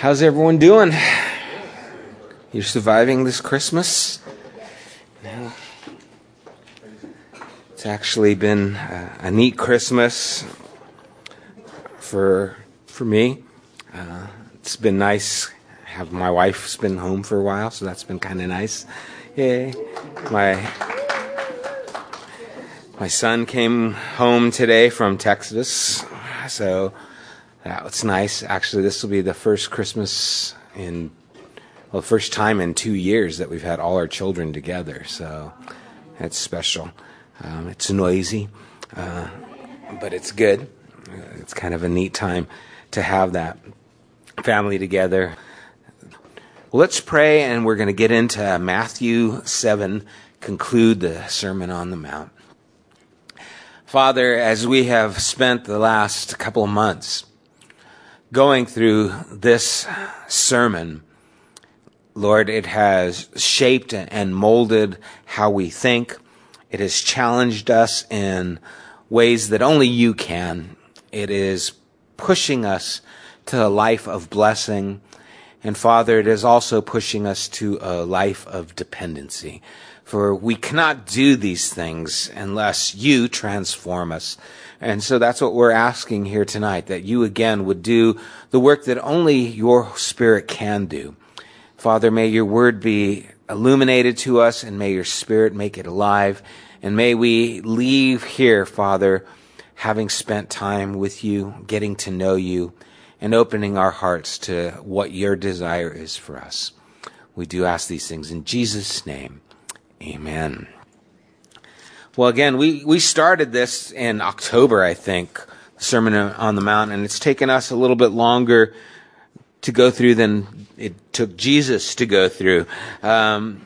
How's everyone doing? You're surviving this Christmas? No. It's actually been a, a neat Christmas for for me. Uh, it's been nice. Have my wife's been home for a while, so that's been kind of nice. Yay! My my son came home today from Texas, so that was nice. Actually, this will be the first Christmas in, well, first time in two years that we've had all our children together. So it's special. Um, it's noisy, uh, but it's good. It's kind of a neat time to have that family together. Let's pray, and we're going to get into Matthew 7, conclude the Sermon on the Mount. Father, as we have spent the last couple of months going through this sermon, Lord, it has shaped and molded how we think. It has challenged us in ways that only you can. It is pushing us to a life of blessing. And Father, it is also pushing us to a life of dependency. For we cannot do these things unless you transform us. And so that's what we're asking here tonight, that you again would do the work that only your spirit can do. Father, may your word be illuminated to us and may your spirit make it alive. And may we leave here, Father, having spent time with you, getting to know you, and opening our hearts to what your desire is for us. We do ask these things in Jesus' name. Amen. Well, again, we, we started this in October, I think, Sermon on the Mount, and it's taken us a little bit longer to go through than it took Jesus to go through. Um,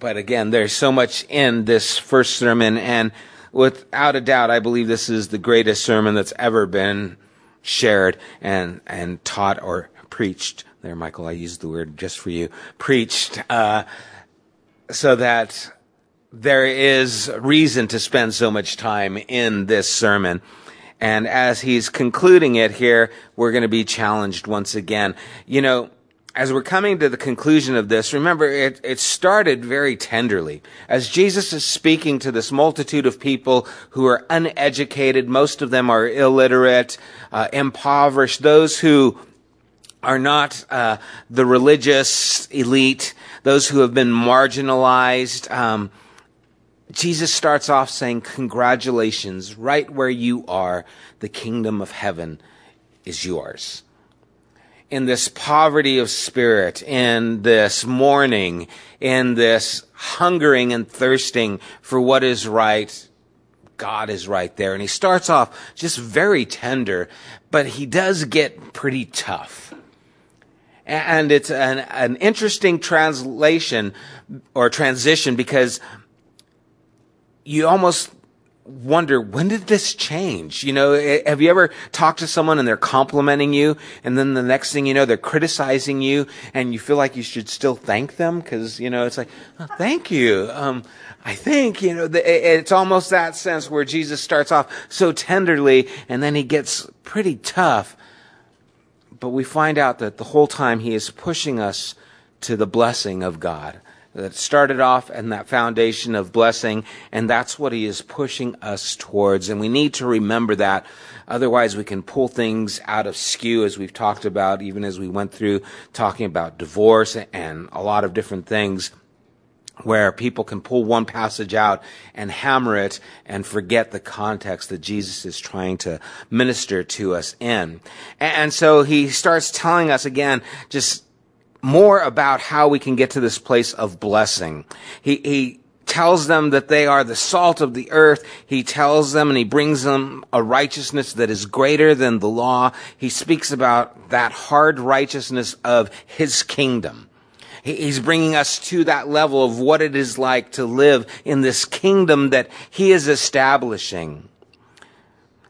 but again, there's so much in this first sermon, and without a doubt, I believe this is the greatest sermon that's ever been shared and, and taught or preached. There, Michael, I used the word just for you. Preached, uh, so that there is reason to spend so much time in this sermon. And as he's concluding it here, we're going to be challenged once again. You know, as we're coming to the conclusion of this, remember it, it started very tenderly. As Jesus is speaking to this multitude of people who are uneducated, most of them are illiterate, uh, impoverished, those who are not uh, the religious elite, those who have been marginalized. Um, Jesus starts off saying, Congratulations, right where you are, the kingdom of heaven is yours. In this poverty of spirit, in this mourning, in this hungering and thirsting for what is right, God is right there. And he starts off just very tender, but he does get pretty tough. And it's an, an interesting translation or transition because you almost wonder when did this change? You know eh, have you ever talked to someone and they're complimenting you and then the next thing you know they're criticizing you and you feel like you should still thank them? Because you know it's like oh, thank you. Um, i think you know it's almost that sense where jesus starts off so tenderly and then he gets pretty tough. But we find out that the whole time he is pushing us to the blessing of god that started off and that foundation of blessing, and that's what he is pushing us towards. And we need to remember that. Otherwise, we can pull things out of skew, as we've talked about, even as we went through talking about divorce and a lot of different things where people can pull one passage out and hammer it and forget the context that Jesus is trying to minister to us in. And so he starts telling us again, just more about how we can get to this place of blessing. He, he tells them that they are the salt of the earth. He tells them and he brings them a righteousness that is greater than the law. He speaks about that hard righteousness of his kingdom. He's bringing us to that level of what it is like to live in this kingdom that he is establishing.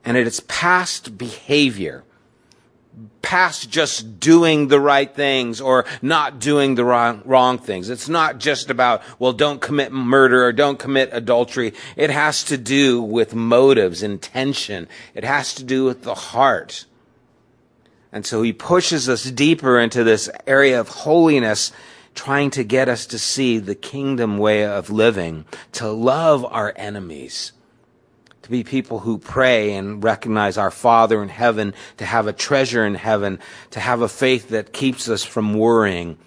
And it is past behavior past just doing the right things or not doing the wrong, wrong things. It's not just about, well, don't commit murder or don't commit adultery. It has to do with motives, intention. It has to do with the heart. And so he pushes us deeper into this area of holiness, trying to get us to see the kingdom way of living, to love our enemies, to be people who pray and recognize our Father in heaven, to have a treasure in heaven, to have a faith that keeps us from worrying.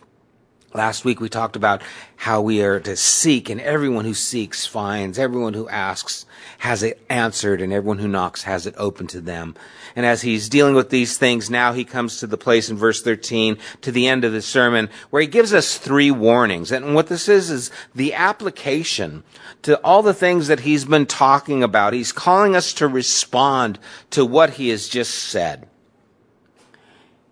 Last week we talked about how we are to seek and everyone who seeks finds, everyone who asks has it answered and everyone who knocks has it open to them. And as he's dealing with these things, now he comes to the place in verse 13 to the end of the sermon where he gives us three warnings. And what this is, is the application to all the things that he's been talking about. He's calling us to respond to what he has just said.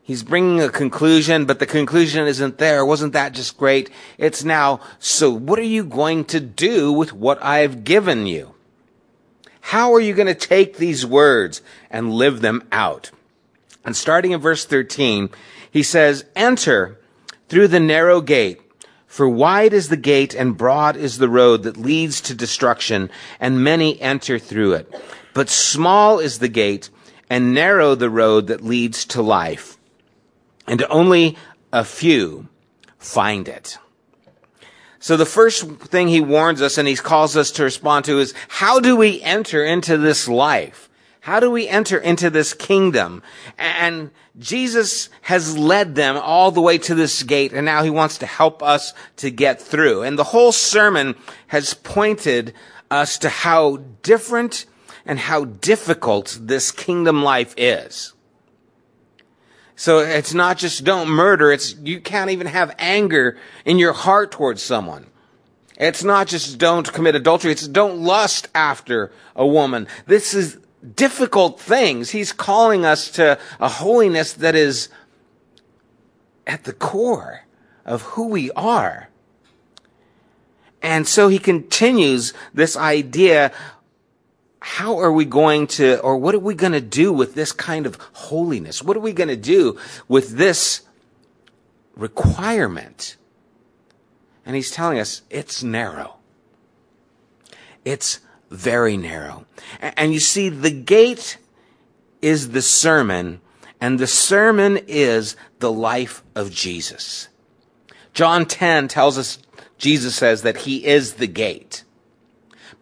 He's bringing a conclusion, but the conclusion isn't there. Wasn't that just great? It's now, so what are you going to do with what I've given you? How are you going to take these words and live them out? And starting in verse 13, he says, enter through the narrow gate, for wide is the gate and broad is the road that leads to destruction, and many enter through it. But small is the gate and narrow the road that leads to life, and only a few find it. So the first thing he warns us and he calls us to respond to is, how do we enter into this life? How do we enter into this kingdom? And Jesus has led them all the way to this gate and now he wants to help us to get through. And the whole sermon has pointed us to how different and how difficult this kingdom life is. So it's not just don't murder, it's you can't even have anger in your heart towards someone. It's not just don't commit adultery, it's don't lust after a woman. This is difficult things. He's calling us to a holiness that is at the core of who we are. And so he continues this idea how are we going to, or what are we going to do with this kind of holiness? What are we going to do with this requirement? And he's telling us it's narrow. It's very narrow. And you see, the gate is the sermon, and the sermon is the life of Jesus. John 10 tells us, Jesus says that he is the gate.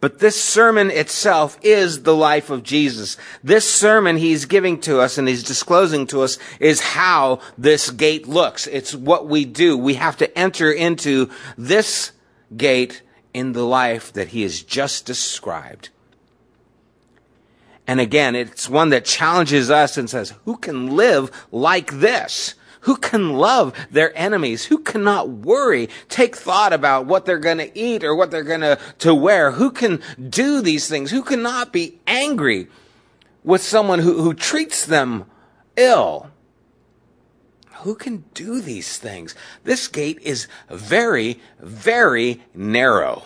But this sermon itself is the life of Jesus. This sermon he's giving to us and he's disclosing to us is how this gate looks. It's what we do. We have to enter into this gate in the life that he has just described. And again, it's one that challenges us and says, who can live like this? Who can love their enemies? Who cannot worry, take thought about what they're going to eat or what they're going to, to wear? Who can do these things? Who cannot be angry with someone who, who treats them ill? Who can do these things? This gate is very, very narrow.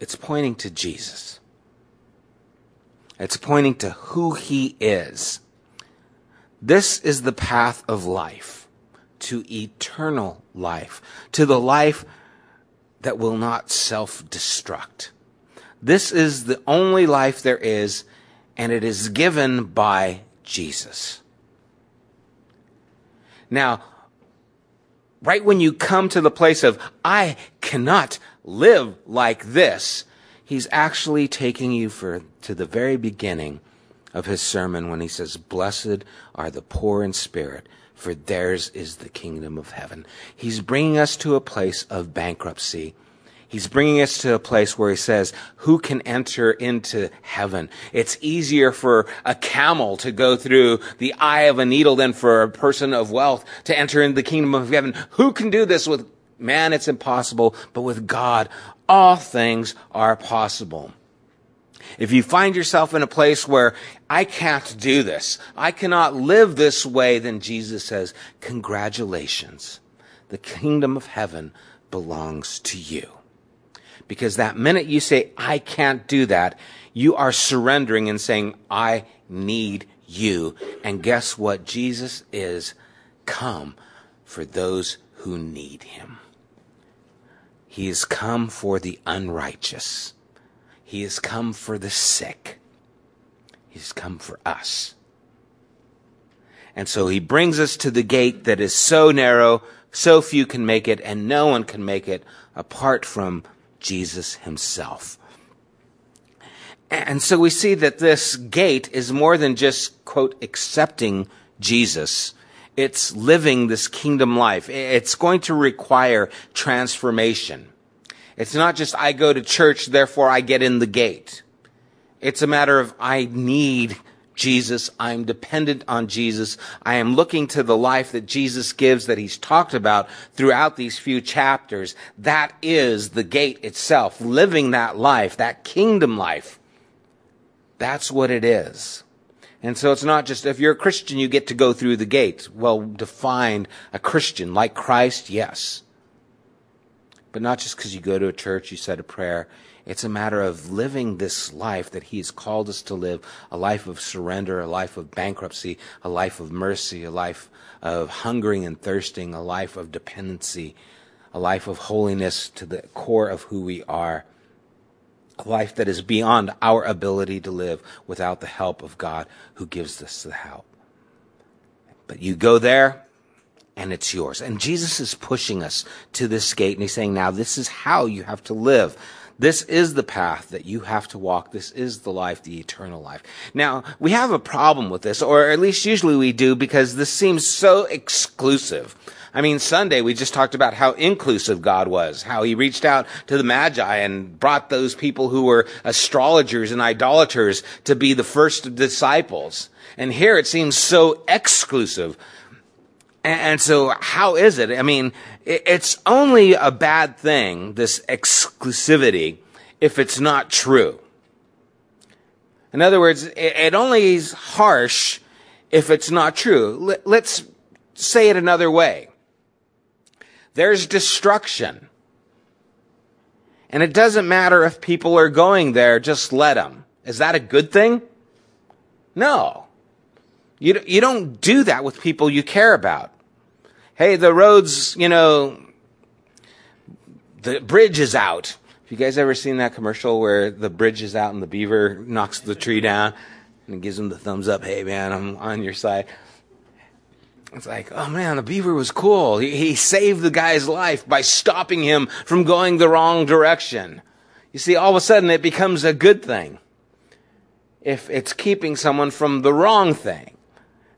It's pointing to Jesus. It's pointing to who he is. This is the path of life to eternal life, to the life that will not self destruct. This is the only life there is, and it is given by Jesus. Now, right when you come to the place of, I cannot live like this, he's actually taking you for, to the very beginning of his sermon when he says, Blessed are the poor in spirit, for theirs is the kingdom of heaven. He's bringing us to a place of bankruptcy. He's bringing us to a place where he says, who can enter into heaven? It's easier for a camel to go through the eye of a needle than for a person of wealth to enter into the kingdom of heaven. Who can do this with man? It's impossible, but with God, all things are possible. If you find yourself in a place where I can't do this, I cannot live this way, then Jesus says, congratulations. The kingdom of heaven belongs to you. Because that minute you say, I can't do that, you are surrendering and saying, I need you. And guess what? Jesus is come for those who need him. He has come for the unrighteous. He has come for the sick. He's come for us. And so he brings us to the gate that is so narrow, so few can make it, and no one can make it apart from Jesus himself. And so we see that this gate is more than just, quote, accepting Jesus. It's living this kingdom life. It's going to require transformation. It's not just I go to church, therefore I get in the gate. It's a matter of I need Jesus. I'm dependent on Jesus. I am looking to the life that Jesus gives that he's talked about throughout these few chapters. That is the gate itself, living that life, that kingdom life. That's what it is. And so it's not just if you're a Christian, you get to go through the gate. Well, define a Christian like Christ, yes. But not just because you go to a church, you said a prayer. It's a matter of living this life that He has called us to live a life of surrender, a life of bankruptcy, a life of mercy, a life of hungering and thirsting, a life of dependency, a life of holiness to the core of who we are, a life that is beyond our ability to live without the help of God who gives us the help. But you go there, and it's yours. And Jesus is pushing us to this gate and he's saying, now this is how you have to live. This is the path that you have to walk. This is the life, the eternal life. Now, we have a problem with this, or at least usually we do, because this seems so exclusive. I mean, Sunday we just talked about how inclusive God was, how he reached out to the Magi and brought those people who were astrologers and idolaters to be the first disciples. And here it seems so exclusive. And so how is it? I mean, it's only a bad thing, this exclusivity, if it's not true. In other words, it only is harsh if it's not true. Let's say it another way. There's destruction. And it doesn't matter if people are going there, just let them. Is that a good thing? No. You, you don't do that with people you care about. Hey, the road's, you know, the bridge is out. Have you guys ever seen that commercial where the bridge is out and the beaver knocks the tree down and gives him the thumbs up? Hey, man, I'm on your side. It's like, oh man, the beaver was cool. He, he saved the guy's life by stopping him from going the wrong direction. You see, all of a sudden it becomes a good thing if it's keeping someone from the wrong thing.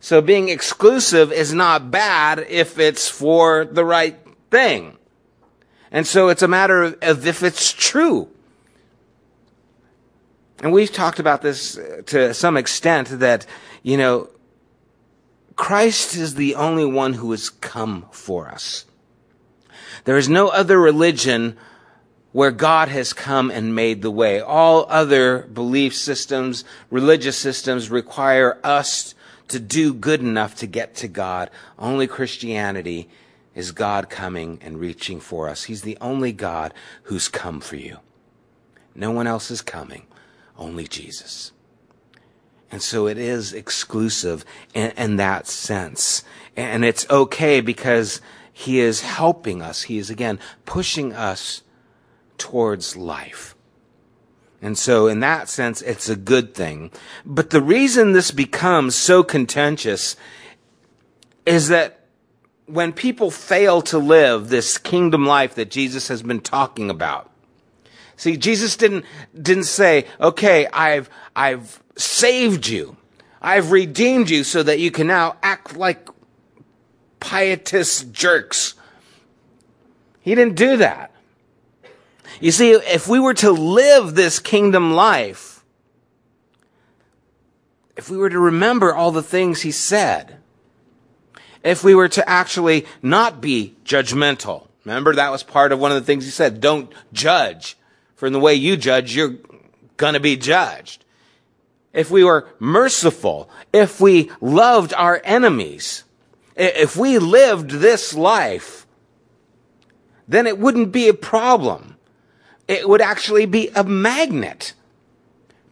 So being exclusive is not bad if it's for the right thing. And so it's a matter of, of if it's true. And we've talked about this uh, to some extent that, you know, Christ is the only one who has come for us. There is no other religion where God has come and made the way. All other belief systems, religious systems require us to do good enough to get to God. Only Christianity is God coming and reaching for us. He's the only God who's come for you. No one else is coming, only Jesus. And so it is exclusive in, in, that sense. And it's okay because he is helping us. He is again pushing us towards life. And so in that sense, it's a good thing. But the reason this becomes so contentious is that when people fail to live this kingdom life that Jesus has been talking about, see, Jesus didn't, didn't say, okay, I've, I've saved you. I've redeemed you so that you can now act like pietist jerks. He didn't do that. You see, if we were to live this kingdom life, if we were to remember all the things he said, if we were to actually not be judgmental, remember that was part of one of the things he said, don't judge, for in the way you judge, you're gonna be judged. If we were merciful, if we loved our enemies, if we lived this life, then it wouldn't be a problem it would actually be a magnet.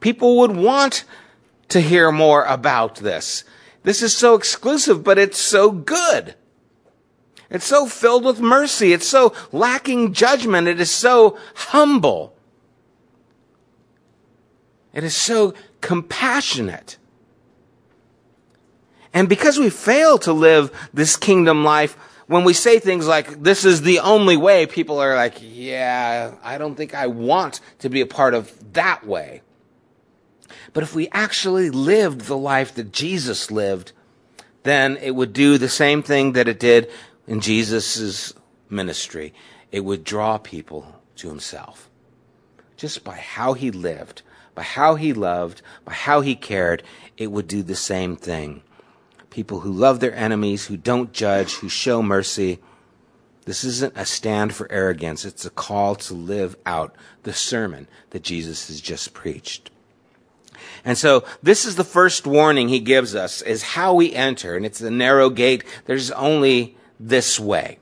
People would want to hear more about this. This is so exclusive, but it's so good. It's so filled with mercy. It's so lacking judgment. It is so humble. It is so compassionate. And because we fail to live this kingdom life, when we say things like, this is the only way, people are like, yeah, I don't think I want to be a part of that way. But if we actually lived the life that Jesus lived, then it would do the same thing that it did in Jesus' ministry. It would draw people to himself. Just by how he lived, by how he loved, by how he cared, it would do the same thing. People who love their enemies, who don't judge, who show mercy. This isn't a stand for arrogance. It's a call to live out the sermon that Jesus has just preached. And so this is the first warning he gives us is how we enter. And it's a narrow gate. There's only this way.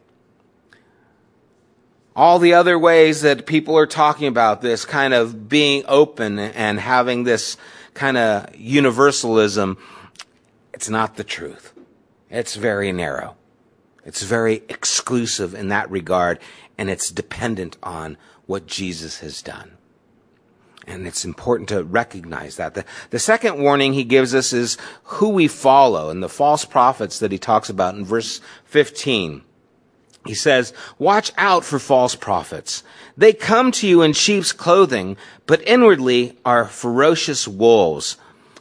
All the other ways that people are talking about this kind of being open and having this kind of universalism, it's not the truth. It's very narrow. It's very exclusive in that regard, and it's dependent on what Jesus has done. And it's important to recognize that. The, the second warning he gives us is who we follow and the false prophets that he talks about in verse 15. He says, watch out for false prophets. They come to you in sheep's clothing, but inwardly are ferocious wolves.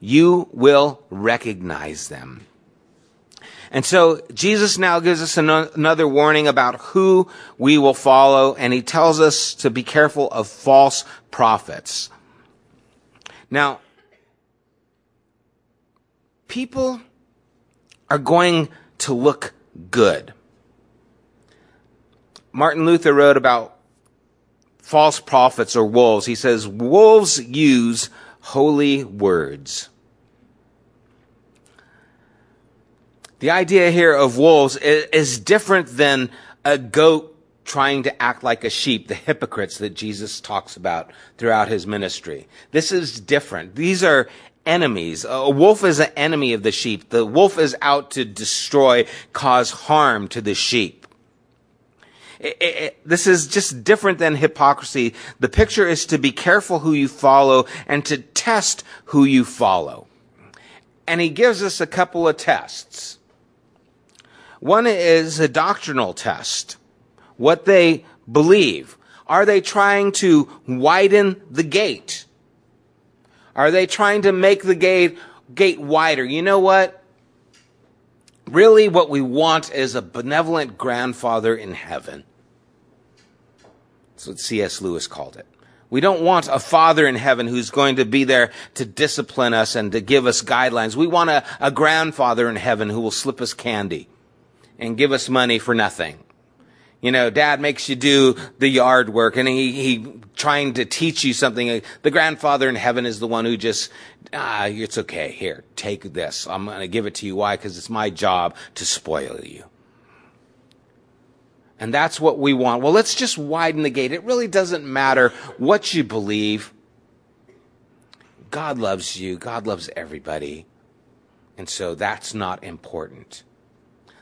you will recognize them. And so Jesus now gives us another warning about who we will follow, and he tells us to be careful of false prophets. Now, people are going to look good. Martin Luther wrote about false prophets or wolves. He says, wolves use holy words. The idea here of wolves is, different than a goat trying to act like a sheep, the hypocrites that Jesus talks about throughout his ministry. This is different. These are enemies. A wolf is an enemy of the sheep. The wolf is out to destroy, cause harm to the sheep. This is just different than hypocrisy. The picture is to be careful who you follow and to test who you follow. And he gives us a couple of tests. One is a doctrinal test what they believe? Are they trying to widen the gate? Are they trying to make the gate, gate wider? You know what? Really, what we want is a benevolent grandfather in heaven. That's what C.S. Lewis called it. We don't want a father in heaven who's going to be there to discipline us and to give us guidelines. We want a, a grandfather in heaven who will slip us candy and give us money for nothing. You know, dad makes you do the yard work and he, he trying to teach you something. The grandfather in heaven is the one who just, ah, it's okay. Here, take this. I'm going to give it to you. Why? Because it's my job to spoil you. And that's what we want. Well, let's just widen the gate. It really doesn't matter what you believe. God loves you. God loves everybody. And so that's not important.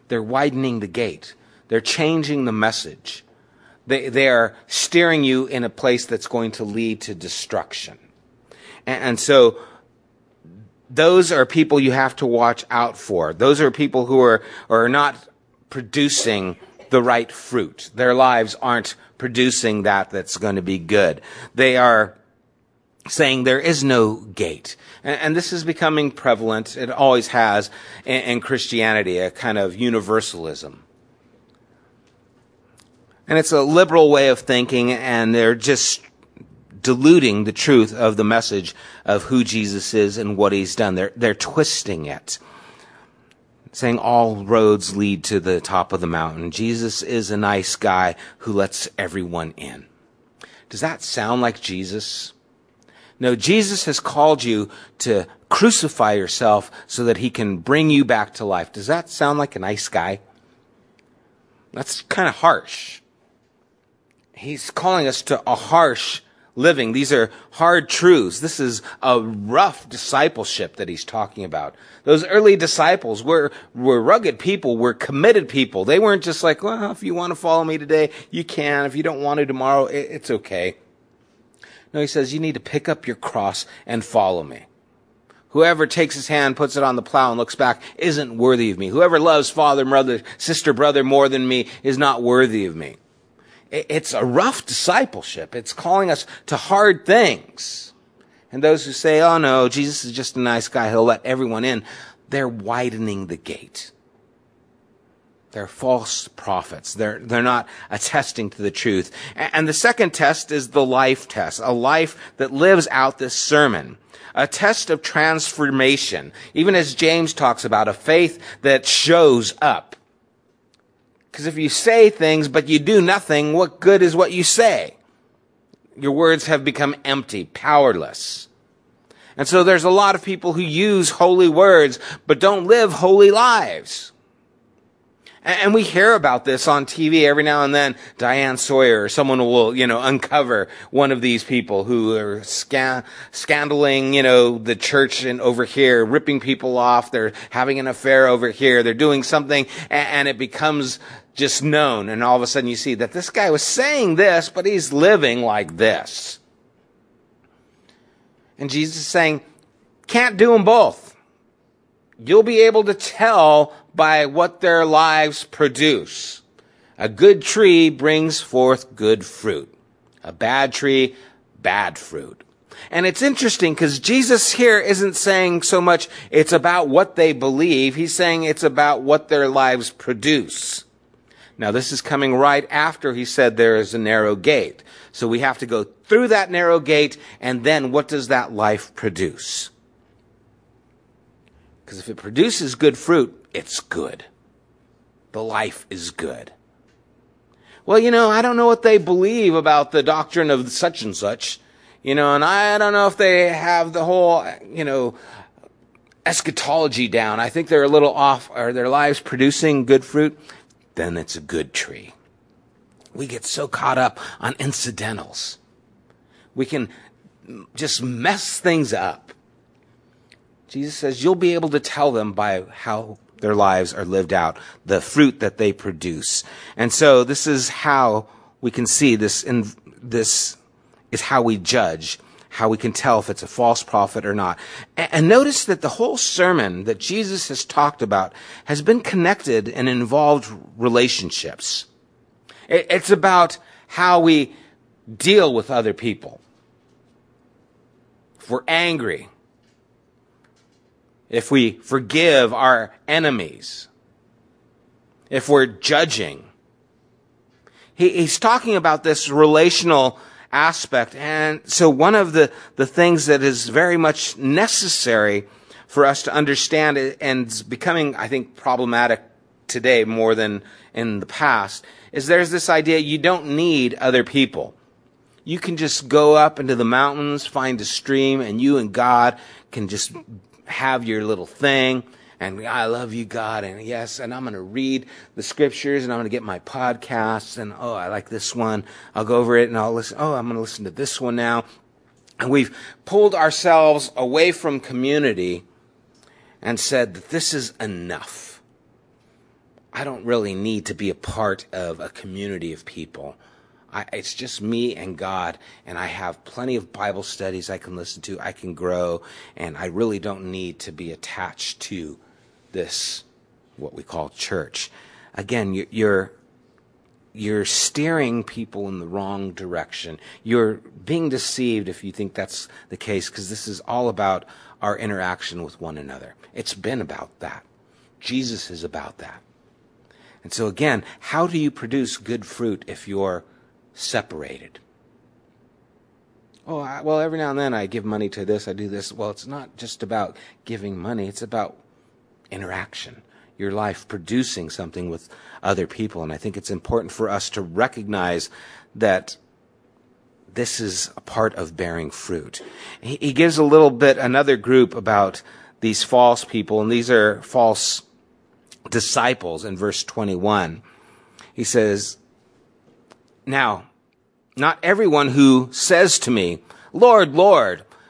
They're widening the gate. They're changing the message. They, they are steering you in a place that's going to lead to destruction. And, and so, those are people you have to watch out for. Those are people who are, are not producing the right fruit. Their lives aren't producing that that's going to be good. They are saying there is no gate. And, and this is becoming prevalent. It always has in, in Christianity, a kind of universalism. And it's a liberal way of thinking, and they're just diluting the truth of the message of who Jesus is and what he's done. They're, they're twisting it. Saying all roads lead to the top of the mountain. Jesus is a nice guy who lets everyone in. Does that sound like Jesus? No, Jesus has called you to crucify yourself so that he can bring you back to life. Does that sound like a nice guy? That's kind of harsh. He's calling us to a harsh living. These are hard truths. This is a rough discipleship that he's talking about. Those early disciples were, were rugged people, were committed people. They weren't just like, well, if you want to follow me today, you can. If you don't want to tomorrow, it's okay. No, he says, you need to pick up your cross and follow me. Whoever takes his hand, puts it on the plow, and looks back isn't worthy of me. Whoever loves father, mother, sister, brother more than me is not worthy of me. It's a rough discipleship. It's calling us to hard things. And those who say, oh no, Jesus is just a nice guy, he'll let everyone in, they're widening the gate. They're false prophets. They're, they're not attesting to the truth. And the second test is the life test, a life that lives out this sermon. A test of transformation. Even as James talks about a faith that shows up. Because if you say things but you do nothing, what good is what you say? Your words have become empty, powerless. And so there's a lot of people who use holy words but don't live holy lives. And we hear about this on TV every now and then. Diane Sawyer or someone will, you know, uncover one of these people who are scan- scandaling, you know, the church and over here, ripping people off. They're having an affair over here. They're doing something and it becomes just known. And all of a sudden you see that this guy was saying this, but he's living like this. And Jesus is saying, can't do them both. You'll be able to tell by what their lives produce. A good tree brings forth good fruit. A bad tree, bad fruit. And it's interesting because Jesus here isn't saying so much it's about what they believe. He's saying it's about what their lives produce. Now this is coming right after he said there is a narrow gate. So we have to go through that narrow gate and then what does that life produce? Because if it produces good fruit, it's good. The life is good. Well, you know, I don't know what they believe about the doctrine of such and such, you know, and I don't know if they have the whole, you know, eschatology down. I think they're a little off. Are their lives producing good fruit? Then it's a good tree. We get so caught up on incidentals. We can just mess things up. Jesus says you'll be able to tell them by how their lives are lived out, the fruit that they produce. And so this is how we can see this in this is how we judge, how we can tell if it's a false prophet or not. And, notice that the whole sermon that Jesus has talked about has been connected and involved relationships. It's about how we deal with other people. If we're angry, if we forgive our enemies, if we're judging. He, he's talking about this relational aspect. And so one of the, the things that is very much necessary for us to understand and is becoming, I think, problematic today more than in the past is there's this idea you don't need other people. You can just go up into the mountains, find a stream, and you and God can just have your little thing and I love you, God, and yes, and I'm going to read the scriptures, and I'm going to get my podcasts, and oh, I like this one. I'll go over it, and I'll listen. Oh, I'm going to listen to this one now. And we've pulled ourselves away from community and said that this is enough. I don't really need to be a part of a community of people. I, it's just me and God, and I have plenty of Bible studies I can listen to. I can grow, and I really don't need to be attached to this, what we call church. Again, you're you're steering people in the wrong direction. You're being deceived if you think that's the case, because this is all about our interaction with one another. It's been about that. Jesus is about that. And so again, how do you produce good fruit if you're separated. Oh, I, well, every now and then I give money to this, I do this. Well, it's not just about giving money, it's about interaction, your life producing something with other people. And I think it's important for us to recognize that this is a part of bearing fruit. He, he gives a little bit, another group about these false people, and these are false disciples in verse 21. He says, Now, not everyone who says to me, Lord, Lord,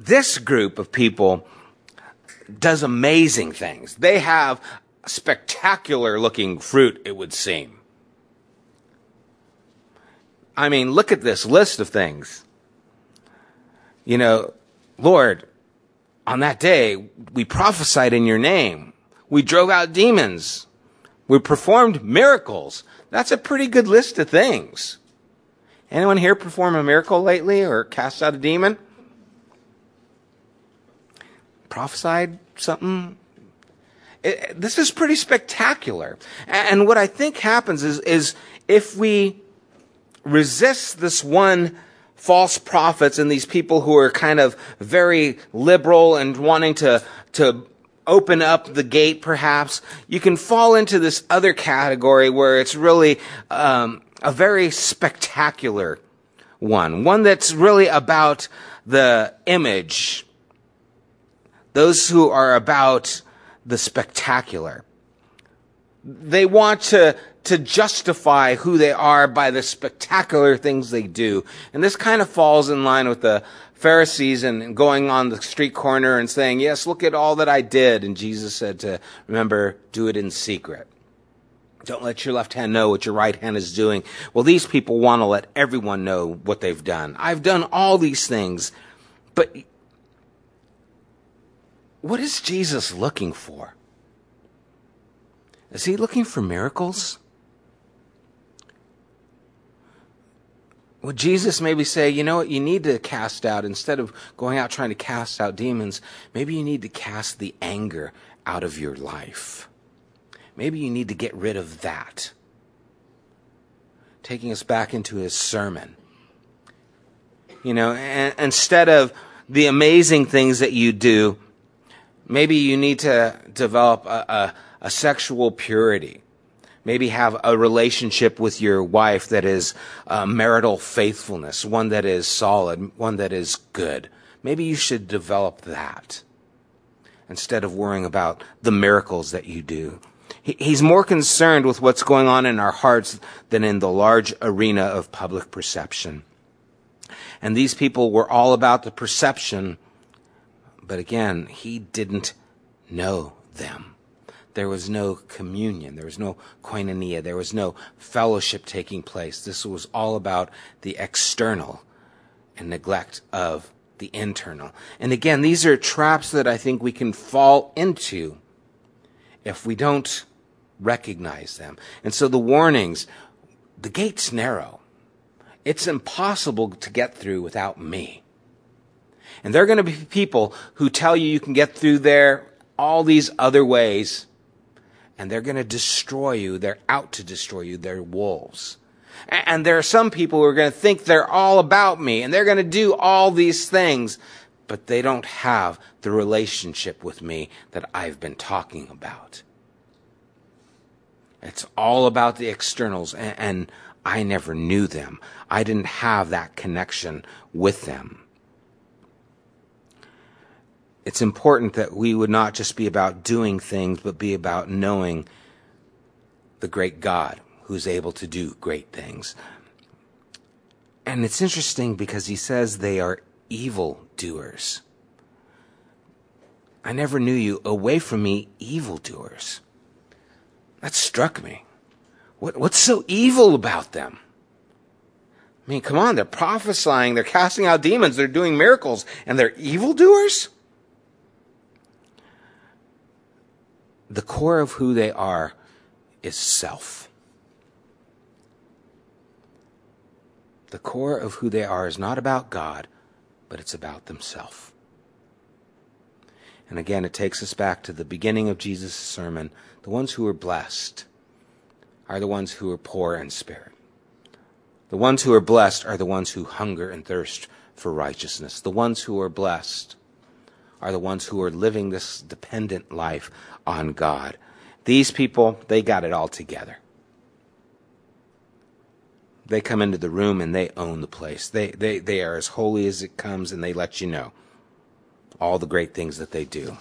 this group of people does amazing things. They have spectacular looking fruit, it would seem. I mean, look at this list of things. You know, Lord, on that day, we prophesied in your name. We drove out demons. We performed miracles. That's a pretty good list of things. Anyone here perform a miracle lately or cast out a demon? Prophesied something. It, this is pretty spectacular. And what I think happens is, is if we resist this one false prophets and these people who are kind of very liberal and wanting to, to open up the gate perhaps, you can fall into this other category where it's really um, a very spectacular one, one that's really about the image those who are about the spectacular. They want to, to justify who they are by the spectacular things they do. And this kind of falls in line with the Pharisees and going on the street corner and saying, yes, look at all that I did. And Jesus said to remember, do it in secret. Don't let your left hand know what your right hand is doing. Well, these people want to let everyone know what they've done. I've done all these things, but what is Jesus looking for? Is he looking for miracles? Would Jesus maybe say, you know what, you need to cast out, instead of going out trying to cast out demons, maybe you need to cast the anger out of your life. Maybe you need to get rid of that. Taking us back into his sermon. You know, instead of the amazing things that you do, Maybe you need to develop a, a, a sexual purity. Maybe have a relationship with your wife that is uh, marital faithfulness, one that is solid, one that is good. Maybe you should develop that instead of worrying about the miracles that you do. He, he's more concerned with what's going on in our hearts than in the large arena of public perception. And these people were all about the perception but again, he didn't know them. There was no communion. There was no koinonia. There was no fellowship taking place. This was all about the external and neglect of the internal. And again, these are traps that I think we can fall into if we don't recognize them. And so the warnings, the gate's narrow. It's impossible to get through without me. And there are going to be people who tell you you can get through there all these other ways, and they're going to destroy you. They're out to destroy you. They're wolves. And there are some people who are going to think they're all about me, and they're going to do all these things, but they don't have the relationship with me that I've been talking about. It's all about the externals, and, and I never knew them. I didn't have that connection with them it's important that we would not just be about doing things, but be about knowing the great God who's able to do great things. And it's interesting because he says they are evil doers. I never knew you. Away from me, evil doers. That struck me. What, what's so evil about them? I mean, come on, they're prophesying, they're casting out demons, they're doing miracles, and they're evildoers? The core of who they are is self. The core of who they are is not about God, but it's about themselves. And again, it takes us back to the beginning of Jesus' sermon. The ones who are blessed are the ones who are poor in spirit. The ones who are blessed are the ones who hunger and thirst for righteousness. The ones who are blessed are the ones who are living this dependent life on God. These people, they got it all together. They come into the room and they own the place. They, they, they are as holy as it comes and they let you know all the great things that they do.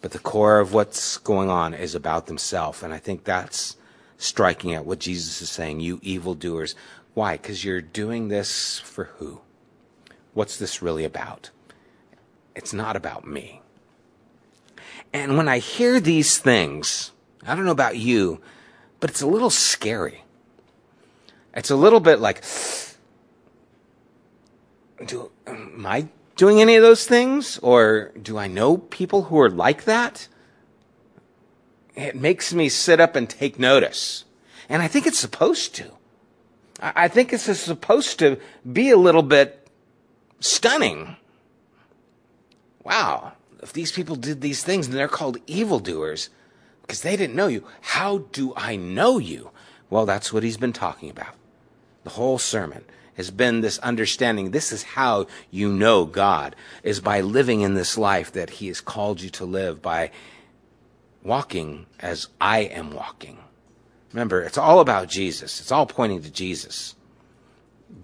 But the core of what's going on is about themselves. And I think that's striking at what Jesus is saying, you evildoers. Why? Because you're doing this for who? What's this really about? It's not about me. And when I hear these things, I don't know about you, but it's a little scary. It's a little bit like, do, am I doing any of those things? Or do I know people who are like that? It makes me sit up and take notice. And I think it's supposed to. I think it's supposed to be a little bit stunning. Wow, if these people did these things and they're called evildoers because they didn't know you, how do I know you? Well, that's what he's been talking about. The whole sermon has been this understanding. This is how you know God is by living in this life that he has called you to live by walking as I am walking. Remember, it's all about Jesus. It's all pointing to Jesus.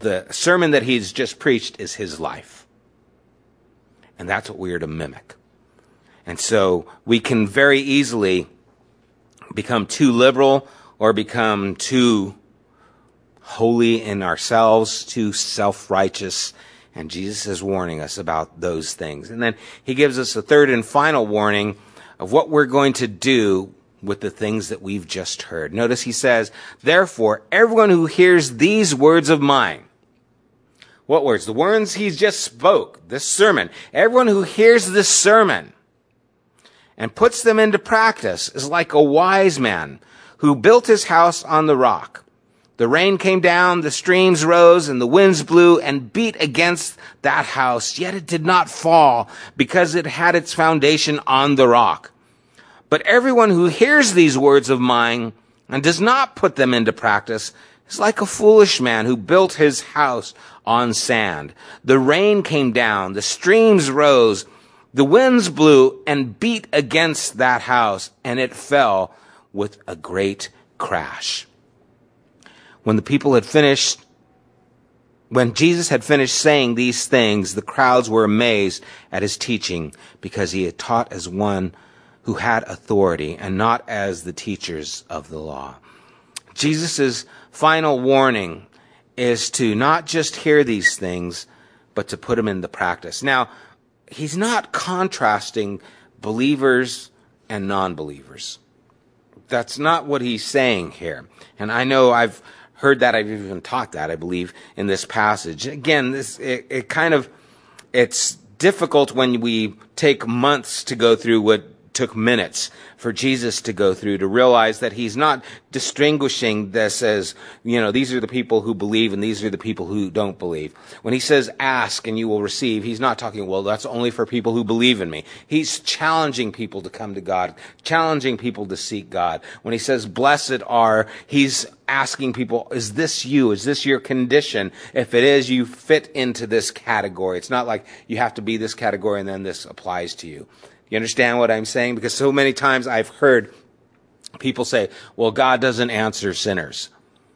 The sermon that he's just preached is his life. And that's what we are to mimic. And so we can very easily become too liberal or become too holy in ourselves, too self righteous. And Jesus is warning us about those things. And then he gives us a third and final warning of what we're going to do with the things that we've just heard. Notice he says, Therefore, everyone who hears these words of mine, what words? The words he just spoke, this sermon. Everyone who hears this sermon and puts them into practice is like a wise man who built his house on the rock. The rain came down, the streams rose, and the winds blew and beat against that house, yet it did not fall because it had its foundation on the rock. But everyone who hears these words of mine and does not put them into practice is like a foolish man who built his house on sand. The rain came down, the streams rose, the winds blew and beat against that house, and it fell with a great crash. When the people had finished, when Jesus had finished saying these things, the crowds were amazed at his teaching because he had taught as one who had authority and not as the teachers of the law. Jesus' final warning is to not just hear these things, but to put them into practice. Now, he's not contrasting believers and non-believers. That's not what he's saying here. And I know I've heard that. I've even taught that, I believe, in this passage. Again, this, it, it kind of, it's difficult when we take months to go through what took minutes for Jesus to go through to realize that he's not distinguishing this as, you know, these are the people who believe and these are the people who don't believe. When he says ask and you will receive, he's not talking, well, that's only for people who believe in me. He's challenging people to come to God, challenging people to seek God. When he says blessed are, he's asking people, is this you? Is this your condition? If it is, you fit into this category. It's not like you have to be this category and then this applies to you. You understand what I'm saying? Because so many times I've heard people say, well, God doesn't answer sinners.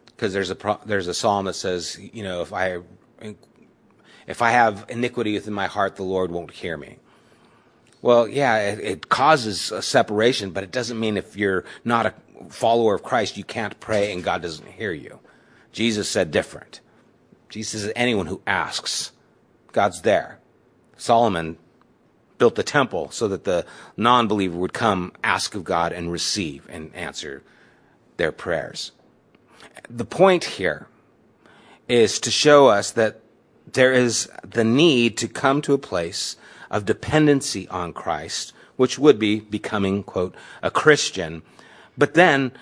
Because there's a, pro- there's a psalm that says, you know, if I, if I have iniquity within my heart, the Lord won't hear me. Well, yeah, it, it causes a separation, but it doesn't mean if you're not a follower of Christ, you can't pray and God doesn't hear you. Jesus said different. Jesus says anyone who asks, God's there. Solomon built the temple so that the non-believer would come ask of God and receive and answer their prayers. The point here is to show us that there is the need to come to a place of dependency on Christ, which would be becoming, quote, a Christian. But then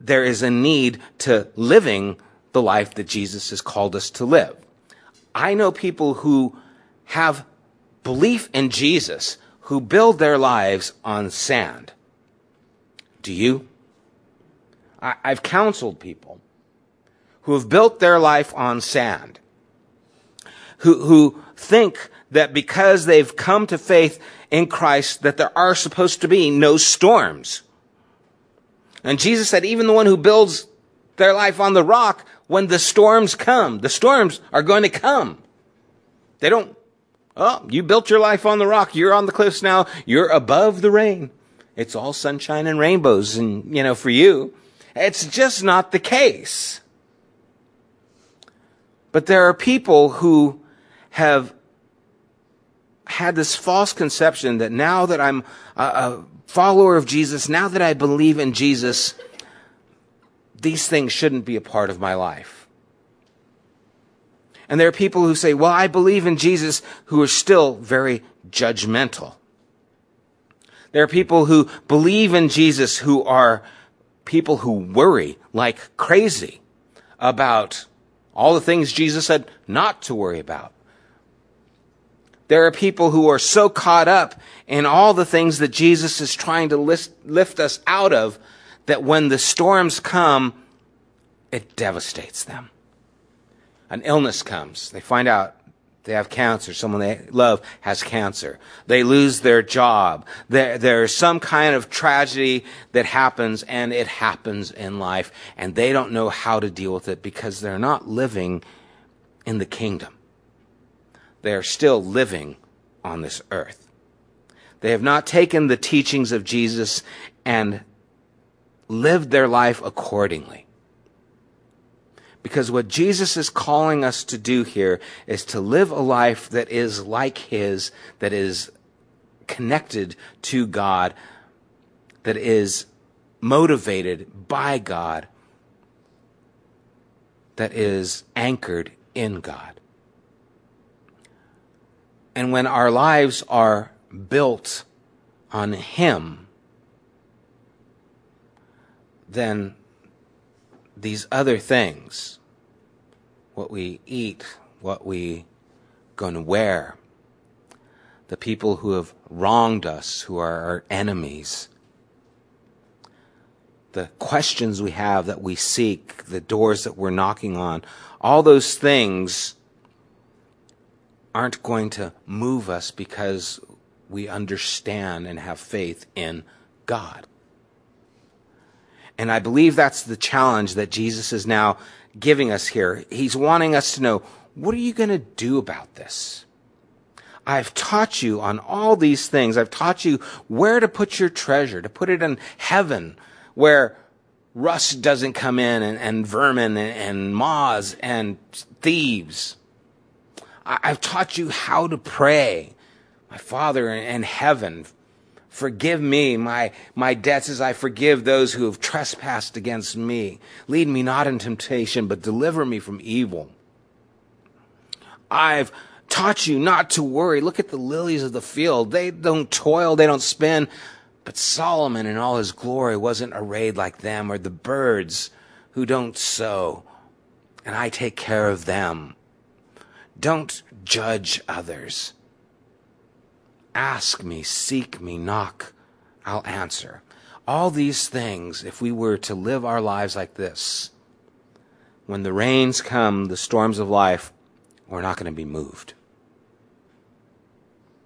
there is a need to living the life that Jesus has called us to live. I know people who have belief in Jesus who build their lives on sand. Do you? I, have counseled people who have built their life on sand, who, who think that because they've come to faith in Christ that there are supposed to be no storms. And Jesus said, even the one who builds their life on the rock, when the storms come, the storms are going to come. They don't, oh, you built your life on the rock. You're on the cliffs now. You're above the rain. It's all sunshine and rainbows. And, you know, for you, it's just not the case. But there are people who have had this false conception that now that I'm a, a follower of Jesus, now that I believe in Jesus, these things shouldn't be a part of my life. And there are people who say, well, I believe in Jesus who are still very judgmental. There are people who believe in Jesus who are people who worry like crazy about all the things Jesus said not to worry about. There are people who are so caught up in all the things that Jesus is trying to lift, lift us out of that when the storms come, it devastates them. An illness comes. They find out they have cancer. Someone they love has cancer. They lose their job. There, there's some kind of tragedy that happens and it happens in life and they don't know how to deal with it because they're not living in the kingdom. They are still living on this earth. They have not taken the teachings of Jesus and lived their life accordingly. Because what Jesus is calling us to do here is to live a life that is like His, that is connected to God, that is motivated by God, that is anchored in God. And when our lives are built on Him, then these other things, what we eat, what we going to wear, the people who have wronged us, who are our enemies, the questions we have that we seek, the doors that we're knocking on, all those things aren't going to move us because we understand and have faith in God. And I believe that's the challenge that Jesus is now giving us here. He's wanting us to know, what are you going to do about this? I've taught you on all these things. I've taught you where to put your treasure, to put it in heaven, where rust doesn't come in and, and vermin and, and moths and thieves. I've taught you how to pray. My Father in heaven, forgive me my, my debts as I forgive those who have trespassed against me. Lead me not in temptation, but deliver me from evil. I've taught you not to worry. Look at the lilies of the field. They don't toil, they don't spin. But Solomon in all his glory wasn't arrayed like them, or the birds who don't sow. And I take care of them. Don't judge others. Ask me, seek me, knock, I'll answer. All these things, if we were to live our lives like this, when the rains come, the storms of life, we're not going to be moved.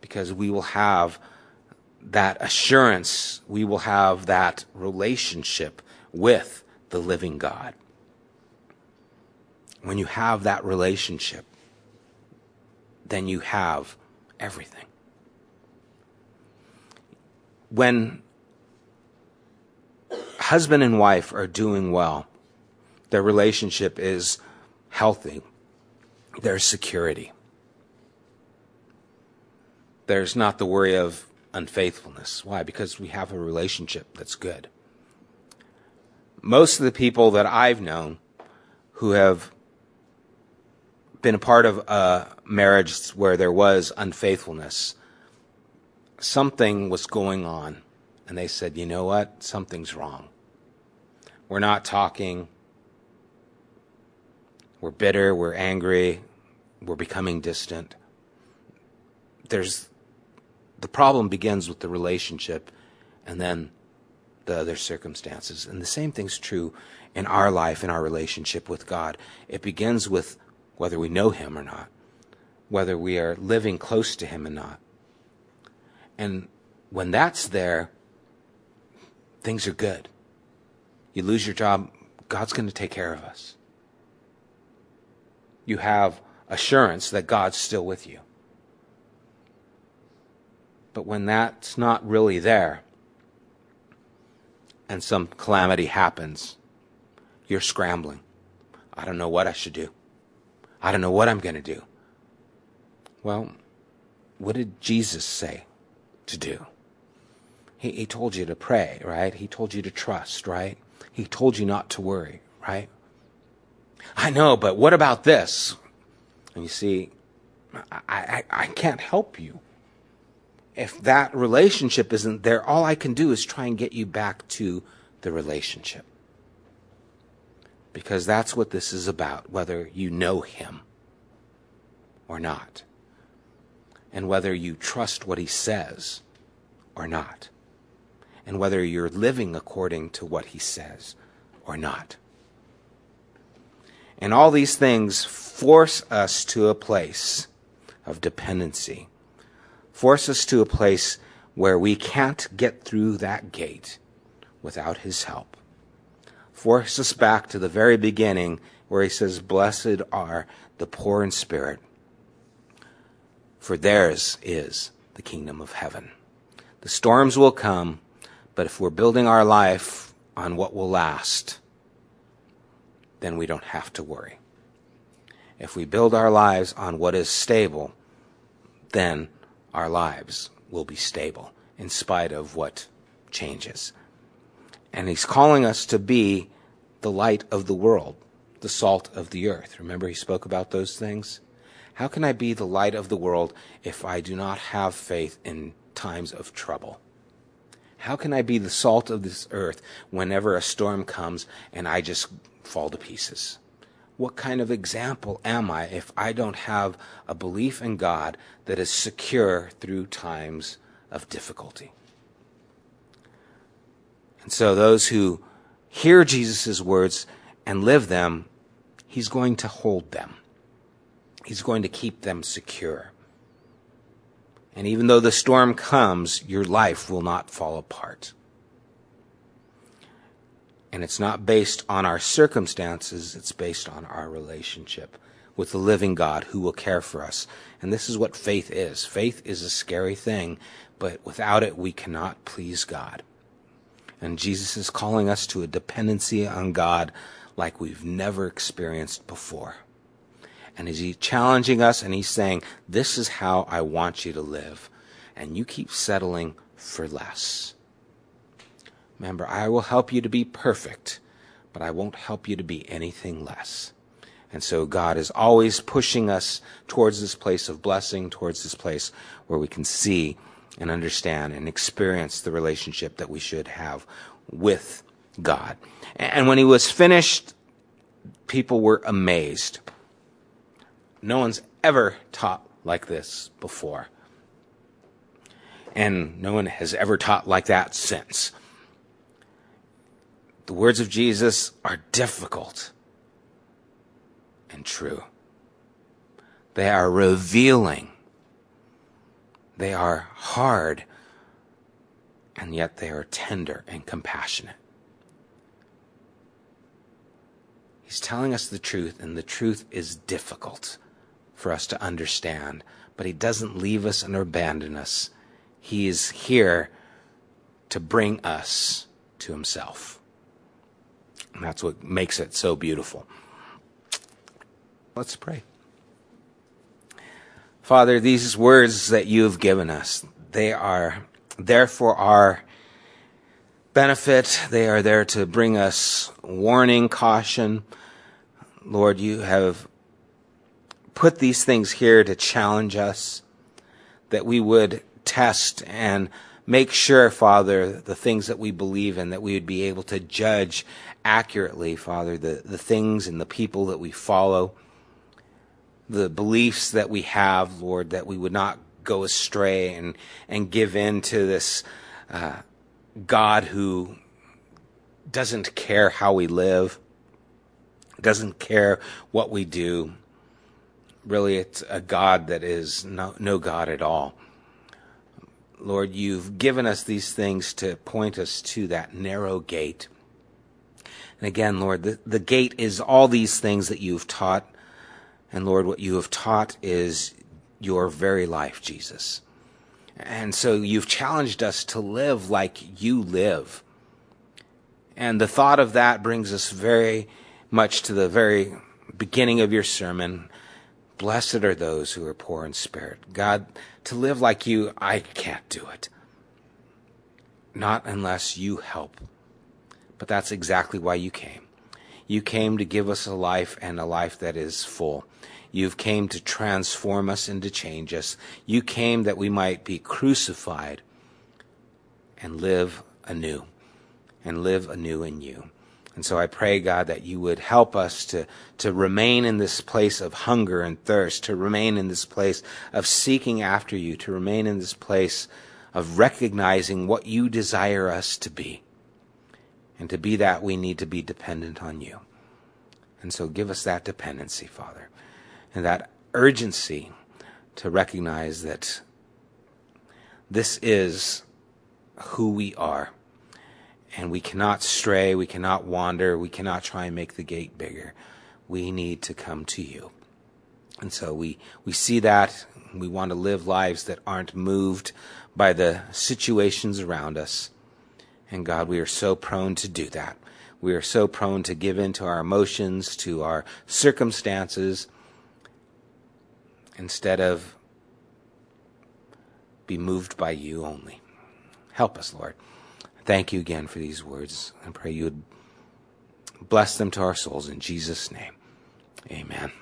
Because we will have that assurance, we will have that relationship with the living God. When you have that relationship, then you have everything. When husband and wife are doing well, their relationship is healthy, there's security. There's not the worry of unfaithfulness. Why? Because we have a relationship that's good. Most of the people that I've known who have been a part of a marriage where there was unfaithfulness. Something was going on. And they said, you know what? Something's wrong. We're not talking. We're bitter, we're angry, we're becoming distant. There's the problem begins with the relationship and then the other circumstances. And the same thing's true in our life, in our relationship with God. It begins with whether we know Him or not, whether we are living close to Him or not. And when that's there, things are good. You lose your job, God's going to take care of us. You have assurance that God's still with you. But when that's not really there, and some calamity happens, you're scrambling. I don't know what I should do. I don't know what I'm going to do. Well, what did Jesus say to do? He, he told you to pray, right? He told you to trust, right? He told you not to worry, right? I know, but what about this? And you see, I, I, I can't help you. If that relationship isn't there, all I can do is try and get you back to the relationship. Because that's what this is about, whether you know Him or not, and whether you trust what He says or not, and whether you're living according to what He says or not. And all these things force us to a place of dependency, force us to a place where we can't get through that gate without His help. Force us back to the very beginning where He says, Blessed are the poor in spirit, for theirs is the kingdom of heaven. The storms will come, but if we're building our life on what will last, then we don't have to worry. If we build our lives on what is stable, then our lives will be stable in spite of what changes. And he's calling us to be the light of the world, the salt of the earth. Remember, he spoke about those things? How can I be the light of the world if I do not have faith in times of trouble? How can I be the salt of this earth whenever a storm comes and I just fall to pieces? What kind of example am I if I don't have a belief in God that is secure through times of difficulty? And so those who hear Jesus' words and live them, he's going to hold them. He's going to keep them secure. And even though the storm comes, your life will not fall apart. And it's not based on our circumstances, it's based on our relationship with the living God who will care for us. And this is what faith is. Faith is a scary thing, but without it, we cannot please God. And Jesus is calling us to a dependency on God like we've never experienced before. And he's challenging us and he's saying, This is how I want you to live. And you keep settling for less. Remember, I will help you to be perfect, but I won't help you to be anything less. And so God is always pushing us towards this place of blessing, towards this place where we can see and understand and experience the relationship that we should have with God. And when he was finished, people were amazed. No one's ever taught like this before. And no one has ever taught like that since. The words of Jesus are difficult and true. They are revealing they are hard, and yet they are tender and compassionate. He's telling us the truth, and the truth is difficult for us to understand, but He doesn't leave us and abandon us. He is here to bring us to Himself. And that's what makes it so beautiful. Let's pray. Father, these words that you have given us, they are there for our benefit. They are there to bring us warning, caution. Lord, you have put these things here to challenge us, that we would test and make sure, Father, the things that we believe in, that we would be able to judge accurately, Father, the, the things and the people that we follow, the beliefs that we have, Lord, that we would not go astray and, and give in to this uh, God who doesn't care how we live, doesn't care what we do. Really, it's a God that is no, no God at all. Lord, you've given us these things to point us to that narrow gate. And again, Lord, the, the gate is all these things that you've taught. And Lord, what you have taught is your very life, Jesus. And so you've challenged us to live like you live. And the thought of that brings us very much to the very beginning of your sermon. Blessed are those who are poor in spirit. God, to live like you, I can't do it. Not unless you help. But that's exactly why you came. You came to give us a life and a life that is full. You've came to transform us and to change us. You came that we might be crucified and live anew and live anew in you. And so I pray, God, that you would help us to, to remain in this place of hunger and thirst, to remain in this place of seeking after you, to remain in this place of recognizing what you desire us to be. And to be that, we need to be dependent on you. And so give us that dependency, Father and that urgency to recognize that this is who we are. And we cannot stray, we cannot wander, we cannot try and make the gate bigger. We need to come to you. And so we, we see that. We want to live lives that aren't moved by the situations around us. And God, we are so prone to do that. We are so prone to give in to our emotions, to our circumstances, instead of be moved by you only. Help us, Lord. Thank you again for these words. and pray you would bless them to our souls in Jesus' name. Amen.